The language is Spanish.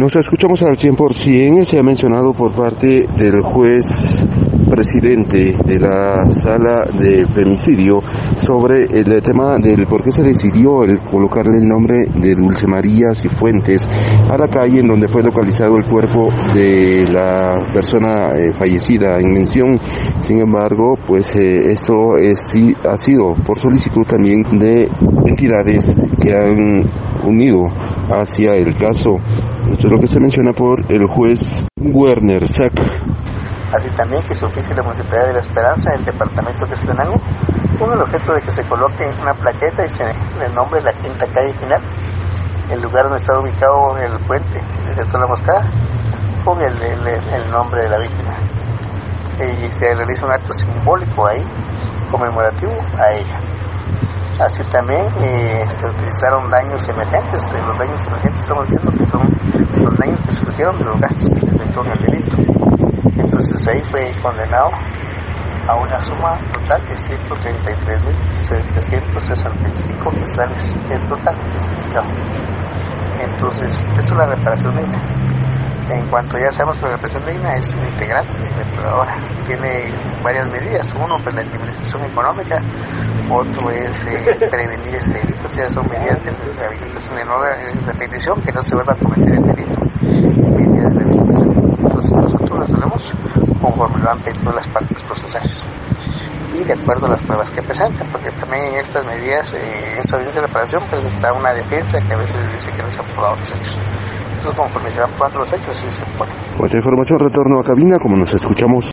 Nos escuchamos al 100%, se ha mencionado por parte del juez presidente de la sala de femicidio sobre el tema del por qué se decidió el colocarle el nombre de Dulce María Cifuentes a la calle en donde fue localizado el cuerpo de la persona eh, fallecida en mención. Sin embargo, pues eh, esto es, sí, ha sido por solicitud también de entidades que han unido hacia el caso. Lo que se menciona por el juez Werner Sack así también que su oficio de la Municipalidad de la Esperanza, el departamento de Quetzaltenango, con el objeto de que se coloque una plaqueta y se le nombre la quinta calle final, el lugar donde está ubicado el puente de toda la moscada, con el, nombre de la víctima. Y se realiza un acto simbólico ahí, conmemorativo a ella. Así también eh, se utilizaron daños emergentes. Los daños emergentes estamos diciendo que son los daños que surgieron de los gastos que se inventó en el delito. Entonces ahí fue condenado a una suma total de 133.765 quetzales en total Entonces, es una reparación digna. En cuanto ya sabemos que la reparación digna es integral ahora tiene varias medidas. Uno, pues la indemnización económica, otro es eh, prevenir este delito, o sea, son medidas de rehabilitación, de repetición, que no se vuelva a cometer el delito. medidas de Entonces, nosotros lo hacemos conforme lo han pedido las partes procesales y de acuerdo a las pruebas que presentan, porque también en estas medidas, eh, en esta audiencia de reparación, pues está una defensa que a veces dice que no se han probado los hechos. Entonces, conforme se van probando los hechos, sí se pone. Pues información retorno a cabina, como nos escuchamos.